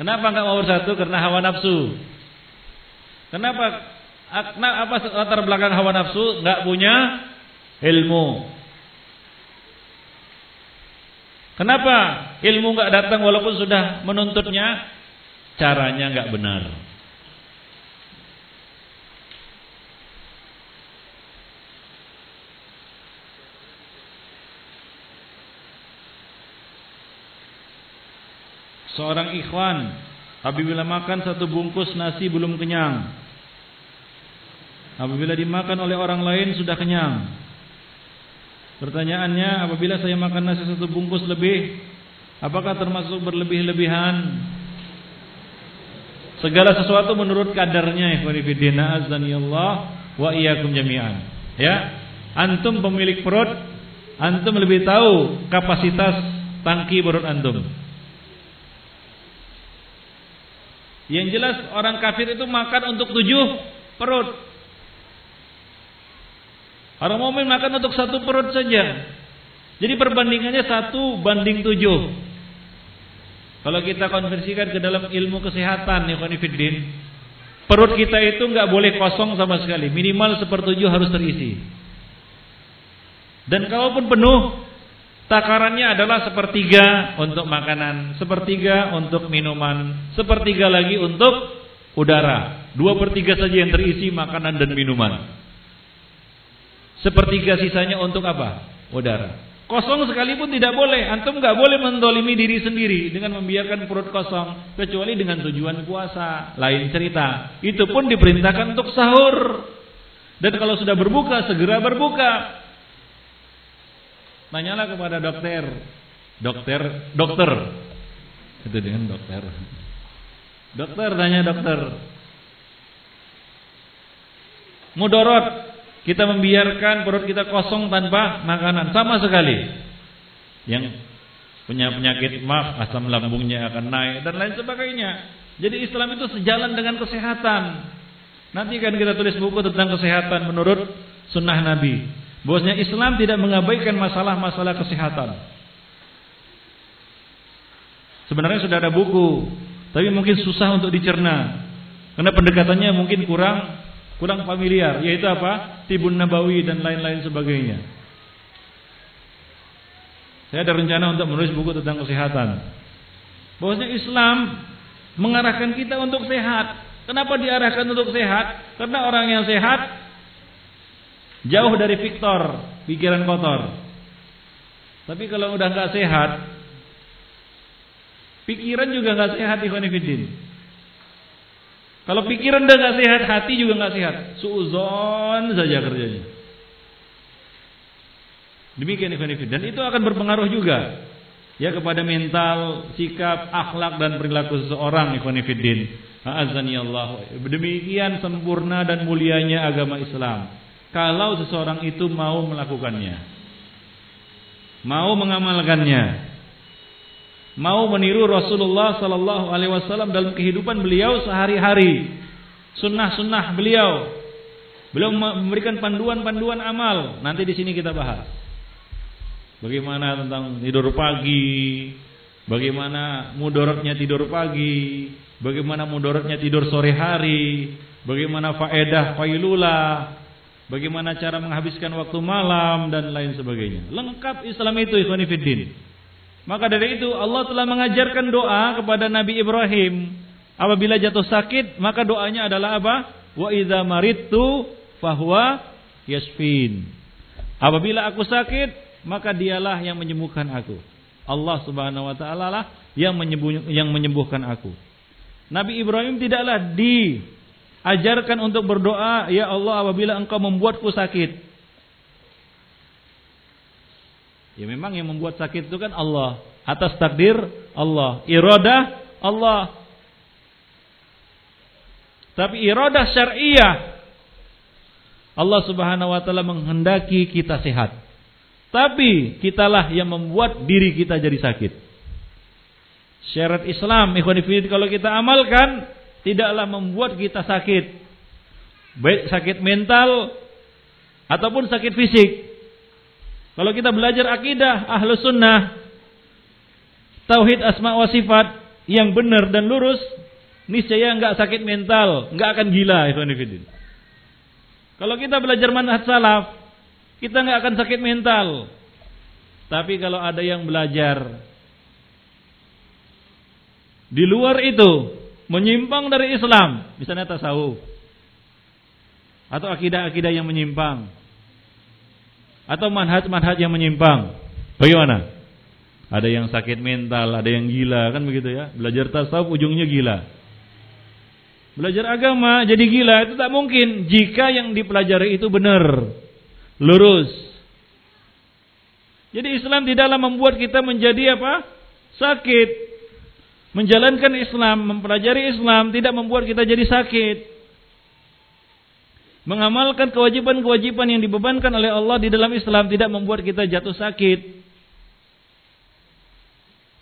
Kenapa nggak mau bersatu? Karena hawa nafsu. Kenapa? Apa latar belakang hawa nafsu? Nggak punya ilmu. Kenapa ilmu nggak datang walaupun sudah menuntutnya? Caranya nggak benar. Seorang ikhwan apabila makan satu bungkus nasi belum kenyang. Apabila dimakan oleh orang lain sudah kenyang. Pertanyaannya, apabila saya makan nasi satu bungkus lebih, apakah termasuk berlebih-lebihan? Segala sesuatu menurut kadarnya, ikhwan azanillah wa iyyakum jami'an. Ya. Antum pemilik perut, antum lebih tahu kapasitas tangki perut antum. Yang jelas orang kafir itu makan untuk tujuh perut. Orang mukmin makan untuk satu perut saja. Jadi perbandingannya satu banding tujuh. Kalau kita konversikan ke dalam ilmu kesehatan, Ikhwanifiddin, perut kita itu nggak boleh kosong sama sekali. Minimal sepertujuh harus terisi. Dan kalaupun penuh, Takarannya adalah sepertiga untuk makanan, sepertiga untuk minuman, sepertiga lagi untuk udara. Dua per tiga saja yang terisi makanan dan minuman. Sepertiga sisanya untuk apa? Udara. Kosong sekalipun tidak boleh. Antum nggak boleh mendolimi diri sendiri dengan membiarkan perut kosong. Kecuali dengan tujuan puasa. Lain cerita. Itu pun diperintahkan untuk sahur. Dan kalau sudah berbuka, segera berbuka. Tanyalah kepada dokter. Dokter, dokter. Itu dengan dokter. Dokter, tanya dokter. Mudorot kita membiarkan perut kita kosong tanpa makanan sama sekali. Yang punya penyakit maaf asam lambungnya akan naik dan lain sebagainya. Jadi Islam itu sejalan dengan kesehatan. Nanti kan kita tulis buku tentang kesehatan menurut sunnah Nabi. Bosnya Islam tidak mengabaikan masalah-masalah kesehatan. Sebenarnya sudah ada buku, tapi mungkin susah untuk dicerna. Karena pendekatannya mungkin kurang kurang familiar yaitu apa? Tibun Nabawi dan lain-lain sebagainya. Saya ada rencana untuk menulis buku tentang kesehatan. Bahwasanya Islam mengarahkan kita untuk sehat. Kenapa diarahkan untuk sehat? Karena orang yang sehat jauh dari Victor, pikiran kotor. Tapi kalau udah nggak sehat, pikiran juga nggak sehat Ikhwan Fillah. Kalau pikiran udah nggak sehat, hati juga nggak sehat. Suuzon saja kerjanya. Demikian ikhwan Dan itu akan berpengaruh juga ya kepada mental, sikap, akhlak dan perilaku seseorang ikhwan fillah. Azani Allah. Demikian sempurna dan mulianya agama Islam. Kalau seseorang itu mau melakukannya. Mau mengamalkannya mau meniru Rasulullah sallallahu alaihi wasallam dalam kehidupan beliau sehari-hari. Sunnah-sunnah beliau. Beliau memberikan panduan-panduan amal. Nanti di sini kita bahas. Bagaimana tentang tidur pagi, bagaimana mudorotnya tidur pagi, bagaimana mudorotnya tidur sore hari, bagaimana faedah failula, bagaimana cara menghabiskan waktu malam dan lain sebagainya. Lengkap Islam itu ikhwan fillah. Maka dari itu Allah telah mengajarkan doa kepada Nabi Ibrahim. Apabila jatuh sakit, maka doanya adalah apa? Wa idza maridtu fahuwa yasfin. Apabila aku sakit, maka dialah yang menyembuhkan aku. Allah Subhanahu wa taala lah yang menyembuhkan aku. Nabi Ibrahim tidaklah diajarkan untuk berdoa, ya Allah apabila engkau membuatku sakit. Ya memang yang membuat sakit itu kan Allah. Atas takdir Allah. Iradah Allah. Tapi iradah syariah Allah Subhanahu wa taala menghendaki kita sehat. Tapi kitalah yang membuat diri kita jadi sakit. Syarat Islam ikhwan kalau kita amalkan tidaklah membuat kita sakit. Baik sakit mental ataupun sakit fisik. Kalau kita belajar akidah ahlu sunnah, tauhid asma wa sifat yang benar dan lurus, niscaya nggak sakit mental, nggak akan gila. Kalau kita belajar manhaj salaf, kita nggak akan sakit mental. Tapi kalau ada yang belajar di luar itu menyimpang dari Islam, misalnya tasawuf atau akidah-akidah yang menyimpang, atau manhaj-manhaj yang menyimpang. Bagaimana? Ada yang sakit mental, ada yang gila, kan begitu ya. Belajar tasawuf ujungnya gila. Belajar agama jadi gila itu tak mungkin jika yang dipelajari itu benar, lurus. Jadi Islam tidaklah membuat kita menjadi apa? Sakit. Menjalankan Islam, mempelajari Islam tidak membuat kita jadi sakit mengamalkan kewajiban-kewajiban yang dibebankan oleh Allah di dalam Islam tidak membuat kita jatuh sakit.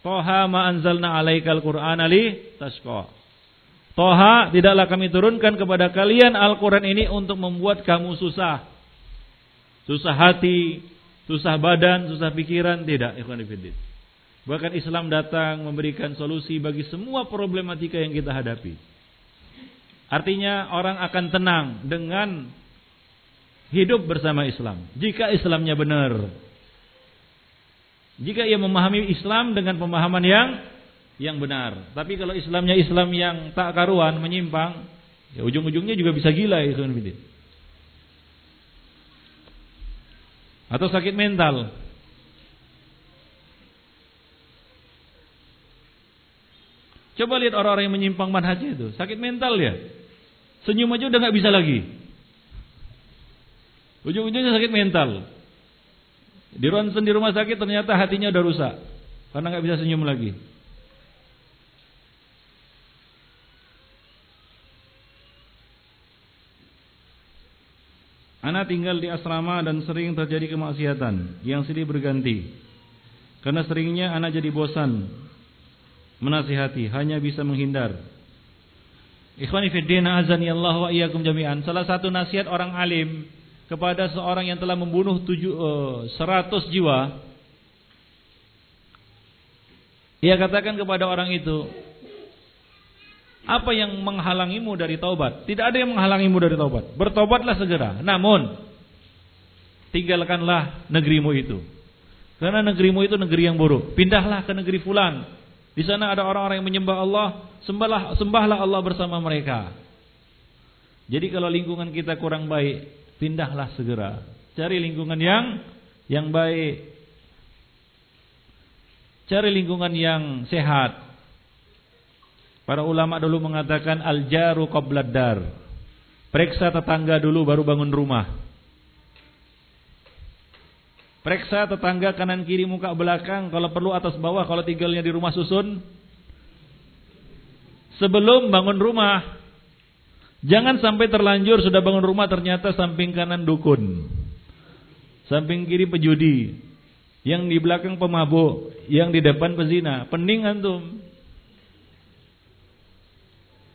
Toha ma anzalna alaikal Qur'an ali tasqa. Toha tidaklah kami turunkan kepada kalian Al-Quran ini untuk membuat kamu susah. Susah hati, susah badan, susah pikiran. Tidak, ikhwan Bahkan Islam datang memberikan solusi bagi semua problematika yang kita hadapi. Artinya orang akan tenang dengan hidup bersama Islam. Jika Islamnya benar. Jika ia memahami Islam dengan pemahaman yang yang benar. Tapi kalau Islamnya Islam yang tak karuan, menyimpang, ya ujung-ujungnya juga bisa gila ya Atau sakit mental. Coba lihat orang-orang yang menyimpang manhajnya itu, sakit mental ya. Senyum aja udah nggak bisa lagi. Ujung-ujungnya sakit mental. Di ronsen di rumah sakit ternyata hatinya udah rusak karena nggak bisa senyum lagi. Anak tinggal di asrama dan sering terjadi kemaksiatan yang silih berganti. Karena seringnya anak jadi bosan menasihati, hanya bisa menghindar. Ikhwani fiddin azani Allah wa iyyakum jami'an. Salah satu nasihat orang alim kepada seorang yang telah membunuh tujuh, uh, seratus jiwa. Ia katakan kepada orang itu, apa yang menghalangimu dari taubat? Tidak ada yang menghalangimu dari taubat. Bertobatlah segera. Namun, tinggalkanlah negerimu itu. Karena negerimu itu negeri yang buruk. Pindahlah ke negeri fulan. Di sana ada orang-orang yang menyembah Allah, sembahlah sembahlah Allah bersama mereka. Jadi kalau lingkungan kita kurang baik, pindahlah segera. Cari lingkungan yang yang baik. Cari lingkungan yang sehat. Para ulama dulu mengatakan al-jaru qablad dar. Periksa tetangga dulu baru bangun rumah. Periksa tetangga kanan kiri muka belakang kalau perlu atas bawah kalau tinggalnya di rumah susun. Sebelum bangun rumah Jangan sampai terlanjur sudah bangun rumah ternyata samping kanan dukun. Samping kiri pejudi. Yang di belakang pemabuk, yang di depan pezina. Pening antum.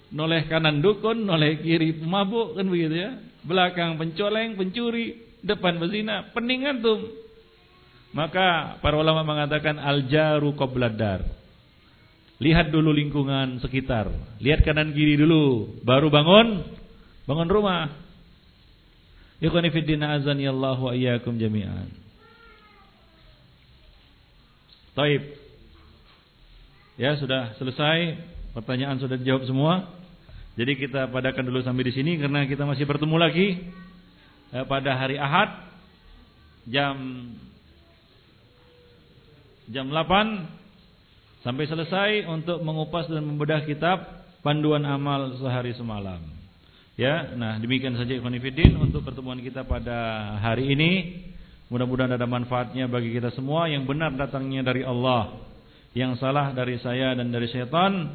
Noleh kanan dukun, noleh kiri pemabuk kan begitu ya. Belakang pencoleng, pencuri, depan pezina, pening antum. Maka para ulama mengatakan al-jaru qabladar. Lihat dulu lingkungan sekitar. Lihat kanan kiri dulu. Baru bangun. Bangun rumah. Ikhwani fiddina azani Allah wa iyyakum jami'an. Taib. Ya sudah selesai. Pertanyaan sudah dijawab semua. Jadi kita padakan dulu sampai di sini karena kita masih bertemu lagi eh, pada hari Ahad jam jam 8 sampai selesai untuk mengupas dan membedah kitab panduan amal sehari semalam. Ya, nah demikian saja Ikhwan untuk pertemuan kita pada hari ini. Mudah-mudahan ada manfaatnya bagi kita semua. Yang benar datangnya dari Allah, yang salah dari saya dan dari setan.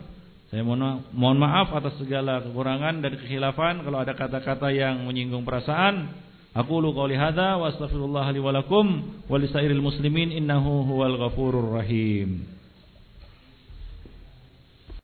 Saya mohon maaf atas segala kekurangan dan kekhilafan kalau ada kata-kata yang menyinggung perasaan. Aku lu qouli hadza wa astaghfirullah li wa lakum wa lisairil muslimin innahu huwal ghafurur rahim.